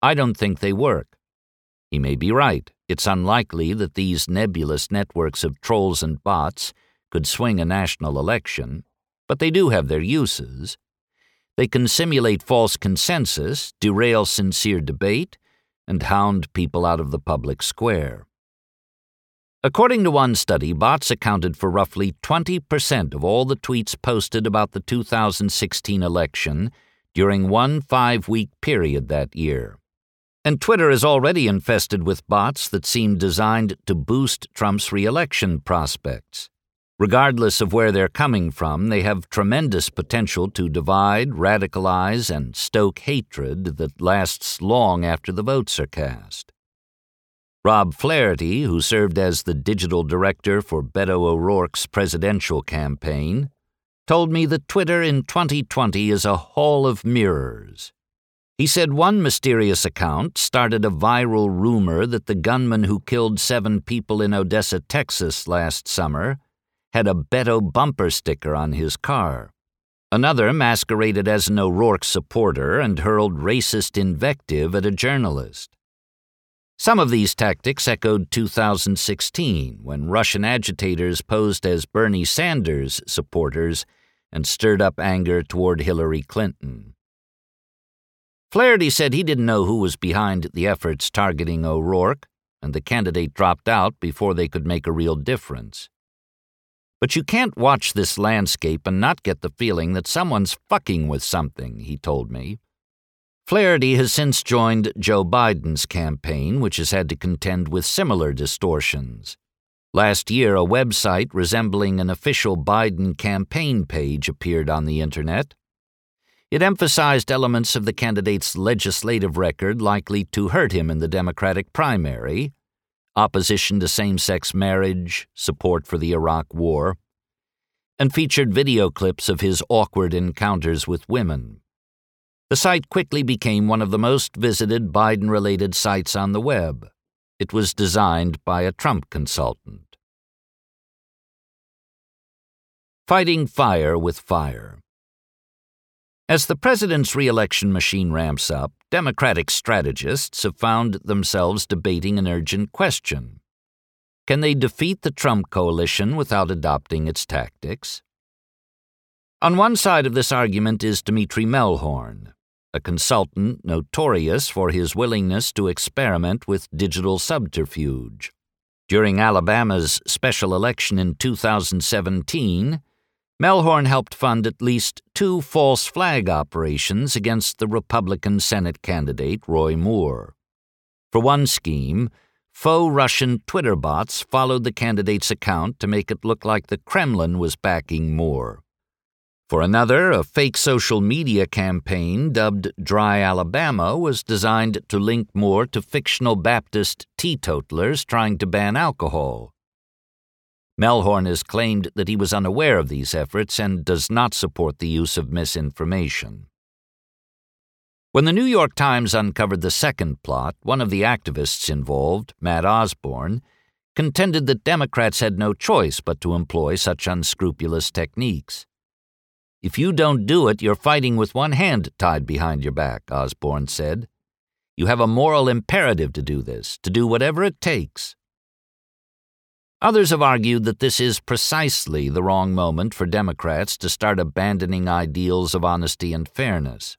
I don't think they work. He may be right. It's unlikely that these nebulous networks of trolls and bots could swing a national election, but they do have their uses. They can simulate false consensus, derail sincere debate, and hound people out of the public square. According to one study, bots accounted for roughly 20% of all the tweets posted about the 2016 election during one five week period that year. And Twitter is already infested with bots that seem designed to boost Trump's reelection prospects. Regardless of where they're coming from, they have tremendous potential to divide, radicalize, and stoke hatred that lasts long after the votes are cast. Rob Flaherty, who served as the digital director for Beto O'Rourke's presidential campaign, told me that Twitter in 2020 is a hall of mirrors. He said one mysterious account started a viral rumor that the gunman who killed seven people in Odessa, Texas last summer had a Beto bumper sticker on his car. Another masqueraded as an O'Rourke supporter and hurled racist invective at a journalist. Some of these tactics echoed 2016, when Russian agitators posed as Bernie Sanders supporters and stirred up anger toward Hillary Clinton. Flaherty said he didn't know who was behind the efforts targeting O'Rourke, and the candidate dropped out before they could make a real difference. But you can't watch this landscape and not get the feeling that someone's fucking with something, he told me. Flaherty has since joined Joe Biden's campaign, which has had to contend with similar distortions. Last year, a website resembling an official Biden campaign page appeared on the Internet. It emphasized elements of the candidate's legislative record likely to hurt him in the Democratic primary, opposition to same sex marriage, support for the Iraq War, and featured video clips of his awkward encounters with women. The site quickly became one of the most visited Biden related sites on the web. It was designed by a Trump consultant. Fighting Fire with Fire. As the president's reelection machine ramps up, Democratic strategists have found themselves debating an urgent question. Can they defeat the Trump coalition without adopting its tactics? On one side of this argument is Dimitri Mehlhorn, a consultant notorious for his willingness to experiment with digital subterfuge. During Alabama's special election in 2017, Mehlhorn helped fund at least two false flag operations against the Republican Senate candidate Roy Moore. For one scheme, faux Russian Twitter bots followed the candidate's account to make it look like the Kremlin was backing Moore. For another, a fake social media campaign dubbed Dry Alabama was designed to link Moore to fictional Baptist teetotalers trying to ban alcohol. Mehlhorn has claimed that he was unaware of these efforts and does not support the use of misinformation. When the New York Times uncovered the second plot, one of the activists involved, Matt Osborne, contended that Democrats had no choice but to employ such unscrupulous techniques. If you don't do it, you're fighting with one hand tied behind your back, Osborne said. You have a moral imperative to do this, to do whatever it takes. Others have argued that this is precisely the wrong moment for Democrats to start abandoning ideals of honesty and fairness.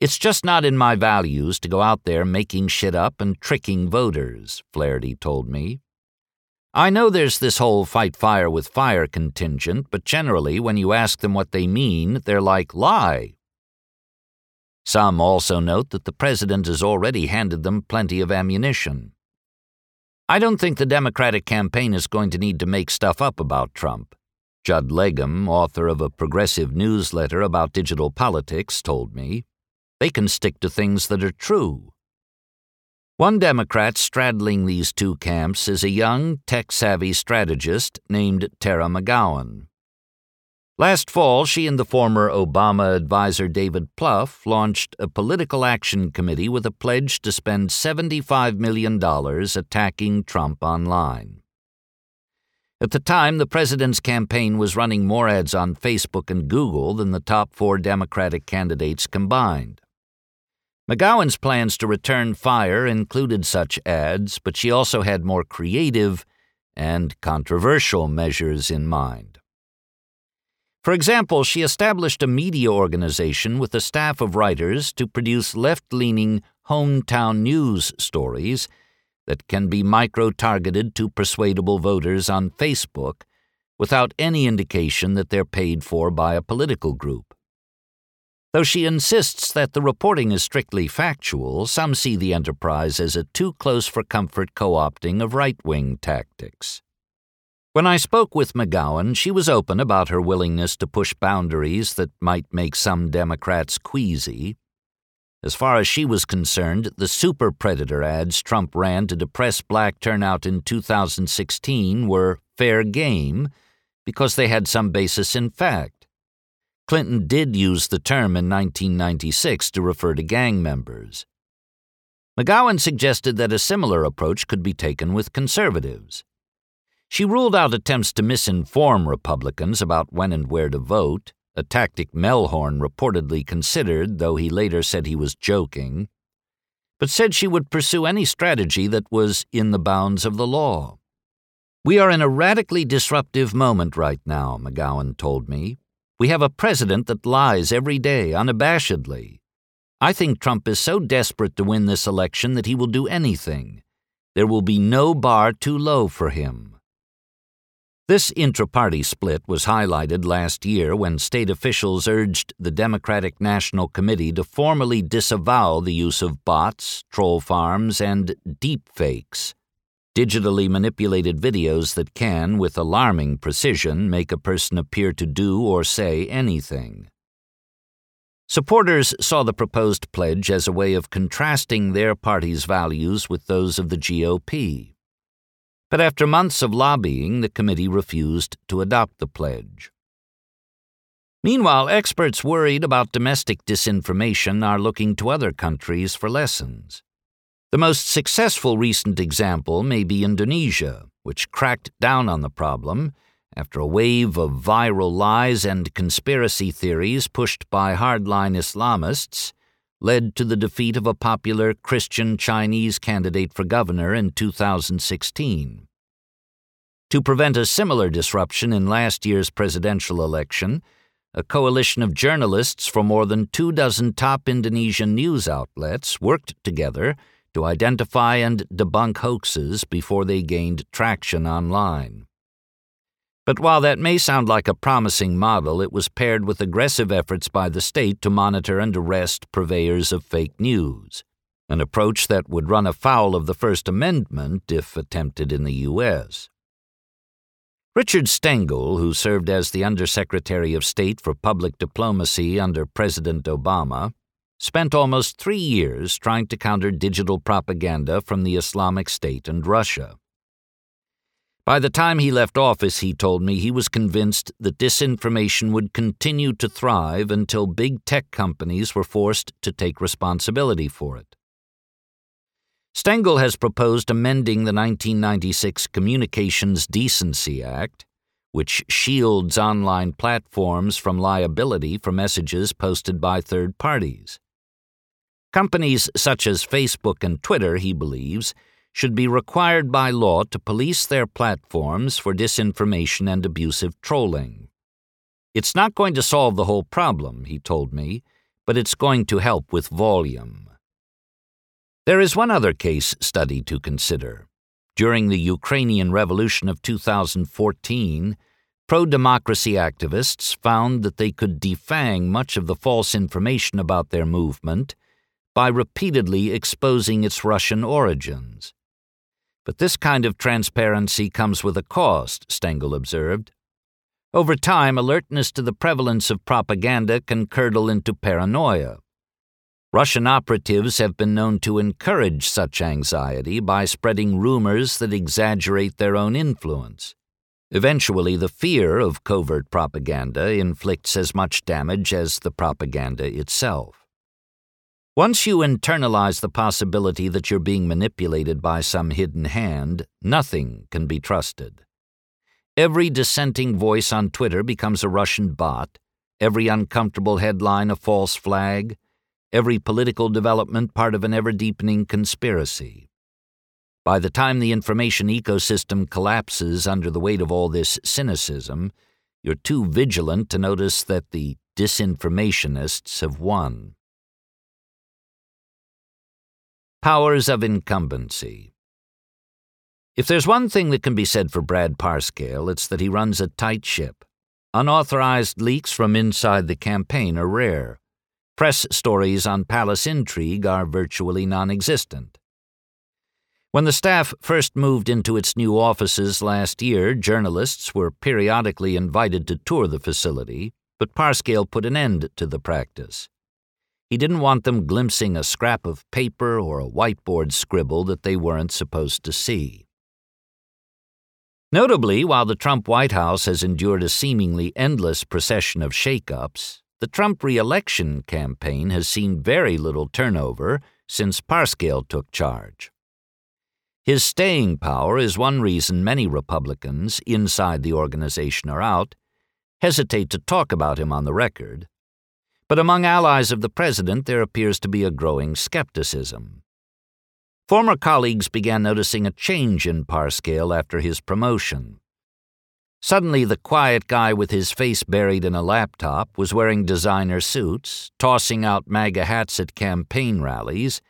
It's just not in my values to go out there making shit up and tricking voters, Flaherty told me. I know there's this whole fight fire with fire contingent, but generally, when you ask them what they mean, they're like, lie. Some also note that the president has already handed them plenty of ammunition. I don't think the Democratic campaign is going to need to make stuff up about Trump. Judd Legum, author of a progressive newsletter about digital politics, told me. They can stick to things that are true. One Democrat straddling these two camps is a young, tech savvy strategist named Tara McGowan. Last fall, she and the former Obama advisor David Plouffe launched a political action committee with a pledge to spend $75 million attacking Trump online. At the time, the president's campaign was running more ads on Facebook and Google than the top four Democratic candidates combined. McGowan's plans to return fire included such ads, but she also had more creative and controversial measures in mind. For example, she established a media organization with a staff of writers to produce left leaning hometown news stories that can be micro targeted to persuadable voters on Facebook without any indication that they're paid for by a political group. Though she insists that the reporting is strictly factual, some see the enterprise as a too close for comfort co opting of right wing tactics. When I spoke with McGowan, she was open about her willingness to push boundaries that might make some Democrats queasy, as far as she was concerned, the super predator ads Trump ran to depress black turnout in 2016 were fair game because they had some basis in fact. Clinton did use the term in 1996 to refer to gang members. McGowan suggested that a similar approach could be taken with conservatives. She ruled out attempts to misinform Republicans about when and where to vote a tactic Mehlhorn reportedly considered, though he later said he was joking, but said she would pursue any strategy that was in the bounds of the law. We are in a radically disruptive moment right now, McGowan told me. We have a president that lies every day, unabashedly. I think Trump is so desperate to win this election that he will do anything. There will be no bar too low for him. This intra party split was highlighted last year when state officials urged the Democratic National Committee to formally disavow the use of bots, troll farms, and deepfakes, digitally manipulated videos that can, with alarming precision, make a person appear to do or say anything. Supporters saw the proposed pledge as a way of contrasting their party's values with those of the GOP. But after months of lobbying, the committee refused to adopt the pledge. Meanwhile, experts worried about domestic disinformation are looking to other countries for lessons. The most successful recent example may be Indonesia, which cracked down on the problem after a wave of viral lies and conspiracy theories pushed by hardline Islamists led to the defeat of a popular Christian Chinese candidate for governor in 2016. To prevent a similar disruption in last year's presidential election, a coalition of journalists from more than two dozen top Indonesian news outlets worked together to identify and debunk hoaxes before they gained traction online. But while that may sound like a promising model, it was paired with aggressive efforts by the state to monitor and arrest purveyors of fake news, an approach that would run afoul of the First Amendment if attempted in the U.S. Richard Stengel, who served as the Undersecretary of State for Public Diplomacy under President Obama, spent almost three years trying to counter digital propaganda from the Islamic State and Russia. By the time he left office, he told me he was convinced that disinformation would continue to thrive until big tech companies were forced to take responsibility for it. Stengel has proposed amending the 1996 Communications Decency Act, which shields online platforms from liability for messages posted by third parties. Companies such as Facebook and Twitter, he believes, should be required by law to police their platforms for disinformation and abusive trolling. It's not going to solve the whole problem, he told me, but it's going to help with volume. There is one other case study to consider. During the Ukrainian Revolution of 2014, pro democracy activists found that they could defang much of the false information about their movement by repeatedly exposing its Russian origins. But this kind of transparency comes with a cost, Stengel observed. Over time, alertness to the prevalence of propaganda can curdle into paranoia. Russian operatives have been known to encourage such anxiety by spreading rumors that exaggerate their own influence. Eventually, the fear of covert propaganda inflicts as much damage as the propaganda itself. Once you internalize the possibility that you're being manipulated by some hidden hand, nothing can be trusted. Every dissenting voice on Twitter becomes a Russian bot, every uncomfortable headline a false flag, every political development part of an ever deepening conspiracy. By the time the information ecosystem collapses under the weight of all this cynicism, you're too vigilant to notice that the disinformationists have won. Powers of incumbency. If there's one thing that can be said for Brad Parscale, it's that he runs a tight ship. Unauthorized leaks from inside the campaign are rare. Press stories on palace intrigue are virtually non existent. When the staff first moved into its new offices last year, journalists were periodically invited to tour the facility, but Parscale put an end to the practice. He didn't want them glimpsing a scrap of paper or a whiteboard scribble that they weren't supposed to see. Notably, while the Trump White House has endured a seemingly endless procession of shakeups, the Trump re-election campaign has seen very little turnover since Parscale took charge. His staying power is one reason many Republicans, inside the organization or out, hesitate to talk about him on the record. But among allies of the president, there appears to be a growing skepticism. Former colleagues began noticing a change in Parscale after his promotion. Suddenly, the quiet guy with his face buried in a laptop was wearing designer suits, tossing out MAGA hats at campaign rallies,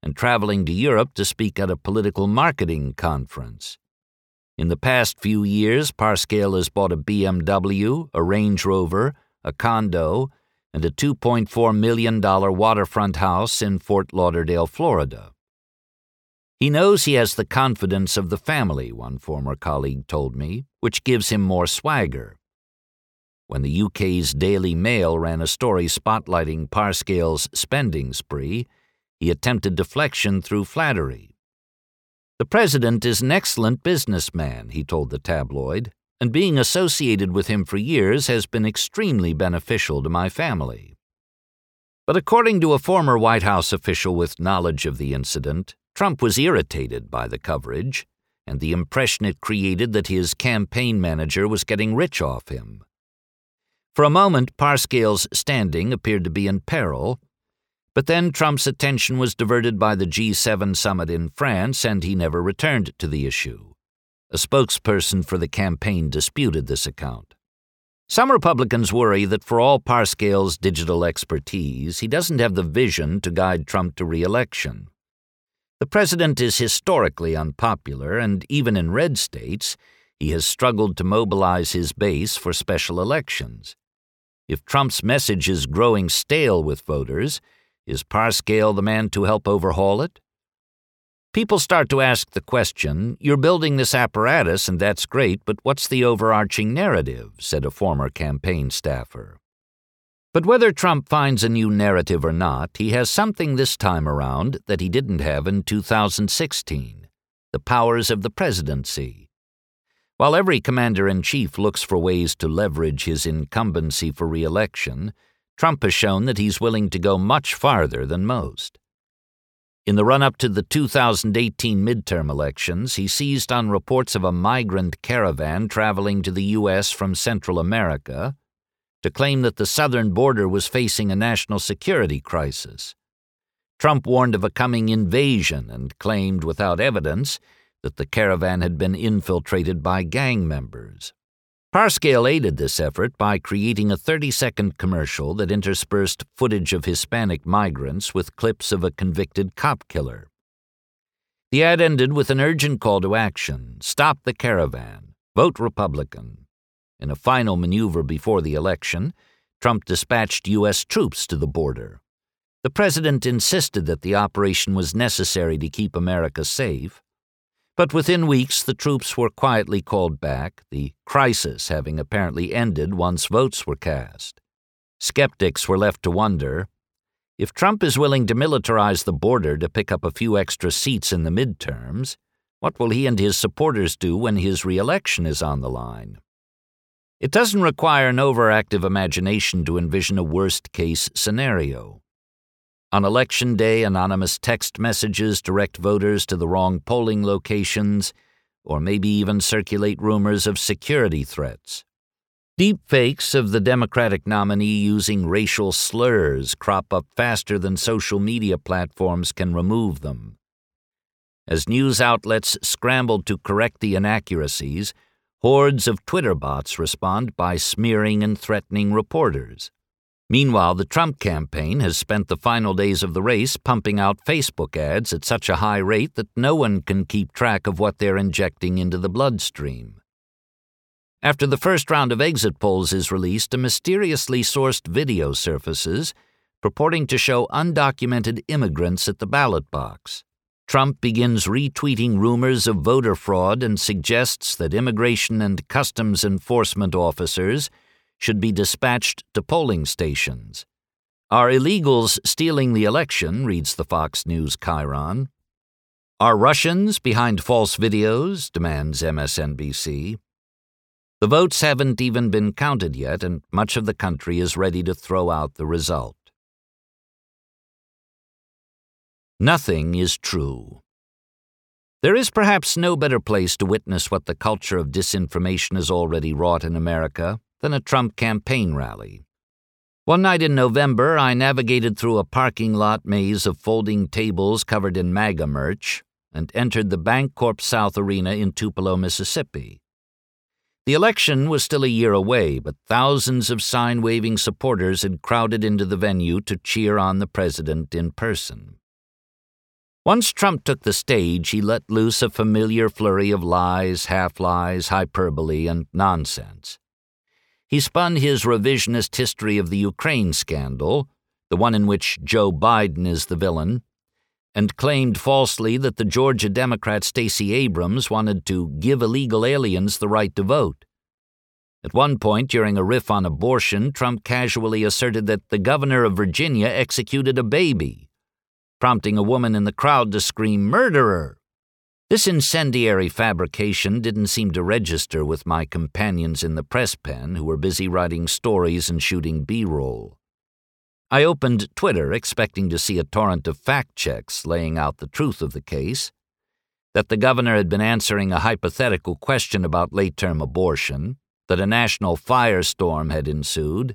and traveling to Europe to speak at a political marketing conference. In the past few years, Parscale has bought a BMW, a Range Rover, a condo, and a $2.4 million waterfront house in Fort Lauderdale, Florida. He knows he has the confidence of the family, one former colleague told me, which gives him more swagger. When the UK's Daily Mail ran a story spotlighting Parscale's spending spree, he attempted deflection through flattery. The president is an excellent businessman, he told the tabloid, and being associated with him for years has been extremely beneficial to my family. But according to a former White House official with knowledge of the incident, Trump was irritated by the coverage and the impression it created that his campaign manager was getting rich off him. For a moment, Parscale's standing appeared to be in peril, but then Trump's attention was diverted by the G7 summit in France, and he never returned to the issue. A spokesperson for the campaign disputed this account. Some Republicans worry that for all Parscale's digital expertise, he doesn't have the vision to guide Trump to re election. The president is historically unpopular, and even in red states, he has struggled to mobilize his base for special elections. If Trump's message is growing stale with voters, is Parscale the man to help overhaul it? People start to ask the question You're building this apparatus, and that's great, but what's the overarching narrative? said a former campaign staffer. But whether Trump finds a new narrative or not, he has something this time around that he didn't have in 2016 the powers of the presidency. While every commander in chief looks for ways to leverage his incumbency for re election, Trump has shown that he's willing to go much farther than most. In the run up to the 2018 midterm elections, he seized on reports of a migrant caravan traveling to the U.S. from Central America to claim that the southern border was facing a national security crisis. Trump warned of a coming invasion and claimed, without evidence, that the caravan had been infiltrated by gang members. Parscale aided this effort by creating a 30 second commercial that interspersed footage of Hispanic migrants with clips of a convicted cop killer. The ad ended with an urgent call to action stop the caravan, vote Republican. In a final maneuver before the election, Trump dispatched U.S. troops to the border. The president insisted that the operation was necessary to keep America safe, but within weeks, the troops were quietly called back, the crisis having apparently ended once votes were cast. Skeptics were left to wonder if Trump is willing to militarize the border to pick up a few extra seats in the midterms, What will he and his supporters do when his reelection is on the line? It doesn't require an overactive imagination to envision a worst case scenario. On election day, anonymous text messages direct voters to the wrong polling locations, or maybe even circulate rumors of security threats. Deep fakes of the Democratic nominee using racial slurs crop up faster than social media platforms can remove them. As news outlets scramble to correct the inaccuracies, hordes of Twitter bots respond by smearing and threatening reporters. Meanwhile, the Trump campaign has spent the final days of the race pumping out Facebook ads at such a high rate that no one can keep track of what they're injecting into the bloodstream. After the first round of exit polls is released, a mysteriously sourced video surfaces purporting to show undocumented immigrants at the ballot box. Trump begins retweeting rumors of voter fraud and suggests that immigration and customs enforcement officers should be dispatched to polling stations. Are illegals stealing the election? reads the Fox News chyron. Are Russians behind false videos? demands MSNBC. The votes haven't even been counted yet, and much of the country is ready to throw out the result. Nothing is true. There is perhaps no better place to witness what the culture of disinformation has already wrought in America than a Trump campaign rally. One night in November, I navigated through a parking lot maze of folding tables covered in MAGA merch and entered the Bancorp South Arena in Tupelo, Mississippi. The election was still a year away, but thousands of sign waving supporters had crowded into the venue to cheer on the president in person. Once Trump took the stage, he let loose a familiar flurry of lies, half lies, hyperbole, and nonsense. He spun his revisionist history of the Ukraine scandal, the one in which Joe Biden is the villain, and claimed falsely that the Georgia Democrat Stacey Abrams wanted to give illegal aliens the right to vote. At one point during a riff on abortion, Trump casually asserted that the governor of Virginia executed a baby, prompting a woman in the crowd to scream, Murderer! This incendiary fabrication didn't seem to register with my companions in the press pen who were busy writing stories and shooting B roll. I opened Twitter expecting to see a torrent of fact checks laying out the truth of the case that the governor had been answering a hypothetical question about late term abortion, that a national firestorm had ensued,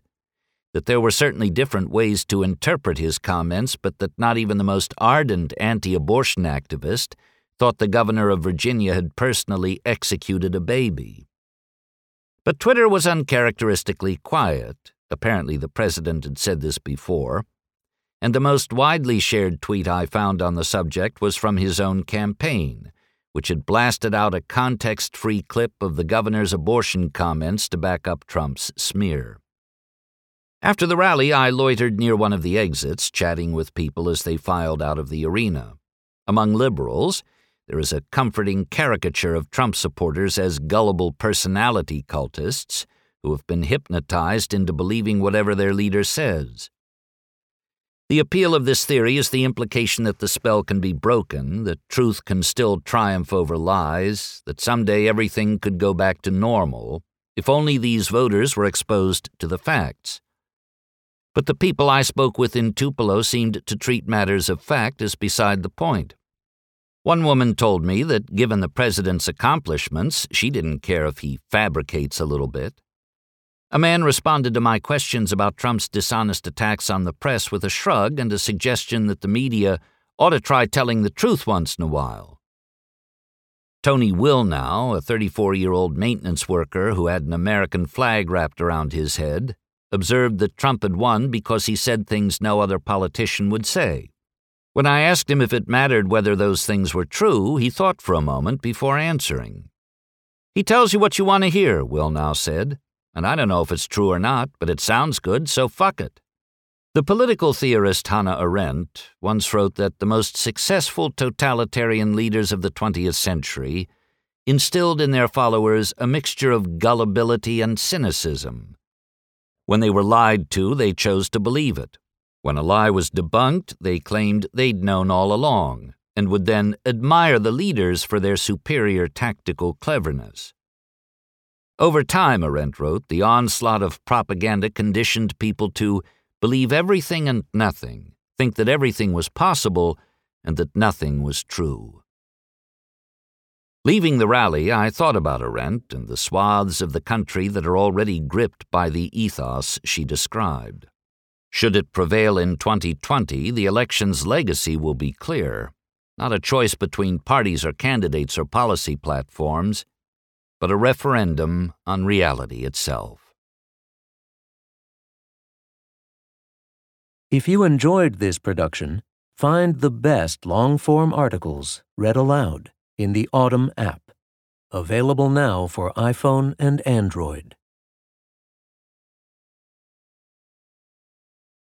that there were certainly different ways to interpret his comments, but that not even the most ardent anti abortion activist thought the governor of Virginia had personally executed a baby. But Twitter was uncharacteristically quiet, Apparently, the president had said this before. And the most widely shared tweet I found on the subject was from his own campaign, which had blasted out a context free clip of the governor's abortion comments to back up Trump's smear. After the rally, I loitered near one of the exits, chatting with people as they filed out of the arena. Among liberals, there is a comforting caricature of Trump supporters as gullible personality cultists who have been hypnotized into believing whatever their leader says. The appeal of this theory is the implication that the spell can be broken, that truth can still triumph over lies, that someday everything could go back to normal, if only these voters were exposed to the facts. But the people I spoke with in Tupelo seemed to treat matters of fact as beside the point. One woman told me that given the president's accomplishments, she didn't care if he fabricates a little bit. A man responded to my questions about Trump's dishonest attacks on the press with a shrug and a suggestion that the media ought to try telling the truth once in a while. Tony Willnow, a 34 year old maintenance worker who had an American flag wrapped around his head, observed that Trump had won because he said things no other politician would say. When I asked him if it mattered whether those things were true, he thought for a moment before answering. He tells you what you want to hear, Willnow said and I don't know if it's true or not, but it sounds good, so fuck it. The political theorist Hannah Arendt once wrote that the most successful totalitarian leaders of the 20th century instilled in their followers a mixture of gullibility and cynicism. When they were lied to, they chose to believe it. When a lie was debunked, they claimed they'd known all along, and would then admire the leaders for their superior tactical cleverness. Over time, Arendt wrote, the onslaught of propaganda conditioned people to believe everything and nothing, think that everything was possible, and that nothing was true. Leaving the rally, I thought about Arendt and the swaths of the country that are already gripped by the ethos she described. Should it prevail in 2020, the election's legacy will be clear. Not a choice between parties or candidates or policy platforms, but a referendum on reality itself. If you enjoyed this production, find the best long form articles read aloud in the Audm app, available now for iPhone and Android.